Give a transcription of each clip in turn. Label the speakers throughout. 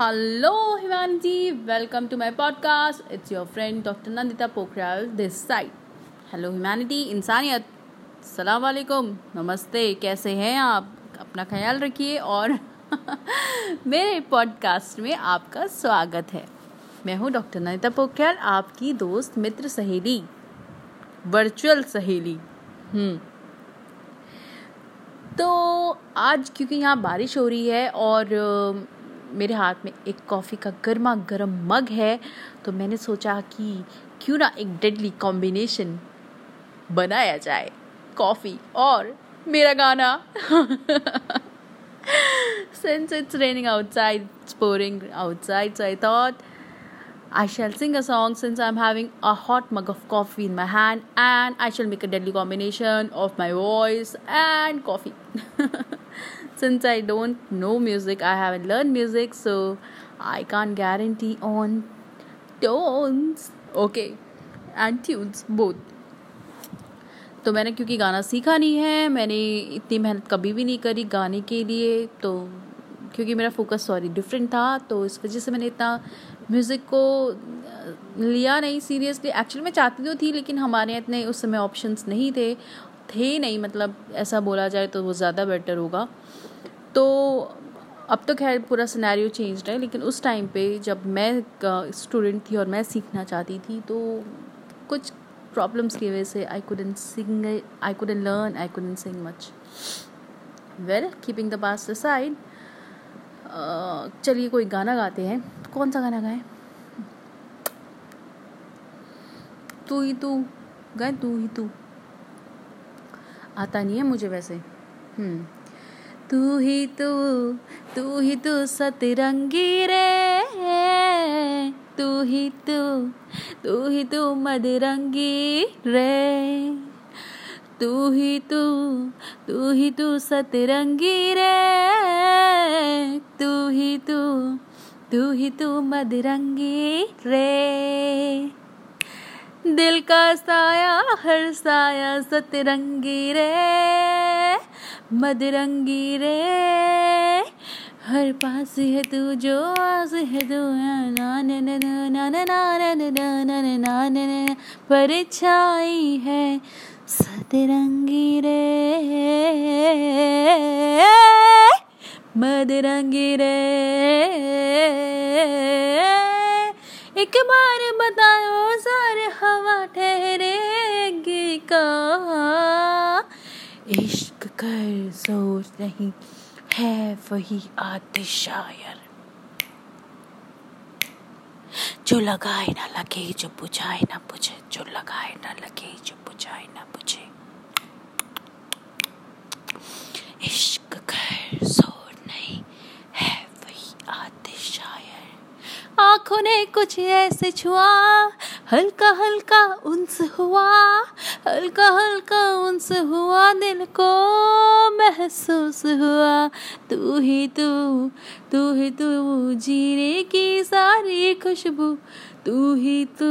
Speaker 1: Hello, humanity. Welcome to my podcast. It's your friend Dr. Nandita Pokhriyal this side. Hello, humanity. इंसानियत सलाम वालेकुम नमस्ते कैसे हैं आप अपना ख्याल रखिए और मेरे पॉडकास्ट में आपका स्वागत है मैं हूँ डॉक्टर नंदिता पोखरियाल आपकी दोस्त मित्र सहेली वर्चुअल सहेली हम्म तो आज क्योंकि यहाँ बारिश हो रही है और मेरे हाथ में एक कॉफ़ी का गर्मा गर्म मग है तो मैंने सोचा कि क्यों ना एक डेडली कॉम्बिनेशन बनाया जाए, कॉफ़ी और मेरा गाना। It's raining outside, it's pouring outside, so i thought i shall sing a song since i'm having a hot mug of coffee in my hand and i shall make a deadly combination of my voice and coffee since I don't know music, I haven't learned music, so I can't guarantee on tones. Okay, and tunes both. तो मैंने क्योंकि गाना सीखा नहीं है मैंने इतनी मेहनत कभी भी नहीं करी गाने के लिए तो क्योंकि मेरा फोकस सॉरी डिफरेंट था तो इस वजह से मैंने इतना म्यूज़िक को लिया नहीं सीरियसली एक्चुअली मैं चाहती तो थी, लेकिन हमारे इतने उस समय ऑप्शंस नहीं थे। थे नहीं मतलब ऐसा बोला जाए तो वो ज़्यादा बेटर होगा। तो अब तो खैर पूरा सिनेरियो चेंज है, लेकिन उस टाइम पे जब मैं स्टूडेंट थी और मैं सीखना चाहती थी तो कुछ प्रॉब्लम्स की वजह से I couldn't sing I couldn't learn I couldn't sing much well keeping the past side चलिए कोई गाना गाते हैं। कौन सा गाना गाएँ? तू ही तू, गाए तू ही तू। आता नहीं है मुझे वैसे। हम्म। तू ही तू तू ही तू, सतरंगी रे। तू ही तू तू ही तू, मदरंगी रे। तू ही तू तू ही तू, सतरंगी रे। तू ही तू तू ही तू मदरंगी रे दिल का साया हर साया सतरंगी रे मदरंगी रे हर पास है तू जो आस है तू परछाई है सतरंगी रे मदरंगी रे। एक बार बताओ, सारे हवा ठहरेगी का इश्क कर सोच नहीं है वही आते शायर। जो लगाए ना लगे, जो बुझाए ना बुझे, जो लगाए ना लगे, जो बुझाए ना बुझे। इश्क कर सोच नहीं है वही आते शायर आँखों ने कुछ ऐसे छुआ, हल्का हल्का उनस हुआ, हल्का हल्का उनस हुआ, दिल को महसूस हुआ। तू ही तू तू ही तू, जीने की सारी खुशबू, तू ही तू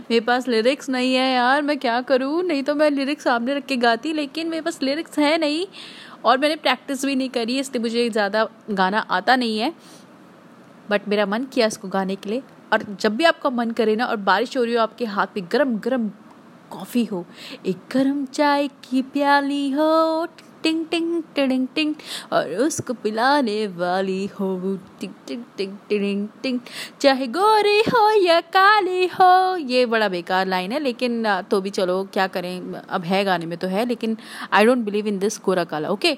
Speaker 1: मेरे पास लिरिक्स नहीं है यार, मैं क्या करूँ? नहीं तो मैं लिरिक्स सामने रख के गाती, लेकिन मेरे पास लिरिक्स है नहीं। और मैंने प्रैक्टिस भी नहीं करी, इसलिए मुझे ज़्यादा गाना आता नहीं है। बट मेरा मन किया इसको गाने के लिए। और जब भी आपका मन करे ना, और बारिश हो रही हो, आपके हाथ में गरम गरम कॉफ़ी हो, एक गरम चाय की प्याली हो टिंग टिंग टिंग टिंग, और उसको पिलाने वाली हो टिंग टिंग टिंग टिंग टिंग। चाहे गोरी हो या काली हो, ये बड़ा बेकार लाइन है, लेकिन तो भी चलो, क्या करें? अब है गाने में तो है, लेकिन I don't believe in this गोरा काला ओके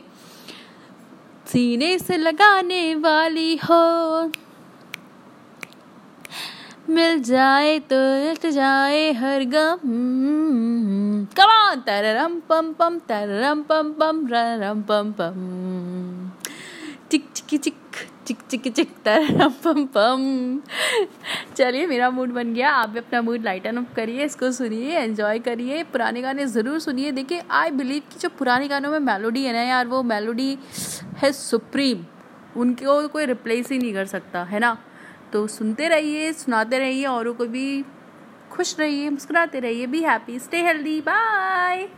Speaker 1: सीने से लगाने वाली हो। मिल जाए तो लट जाए हर गम। कमान तररम पम पम, तररम पम पम रम पम पम। टिक टिक टिक चिक चिक चिक तर पम पम। चलिए, मेरा मूड बन गया। आप भी अपना मूड लाइटन अप करिए, इसको सुनिए एंजॉय करिए। पुराने गाने ज़रूर सुनिए। देखिए आई बिलीव कि जो पुराने गानों में मेलोडी है ना यार, वो मेलोडी है सुप्रीम उनको कोई रिप्लेस ही नहीं कर सकता, है ना? तो सुनते रहिए, सुनाते रहिए, औरों को भी खुश रहिए, मुस्कुराते रहिए be happy stay healthy bye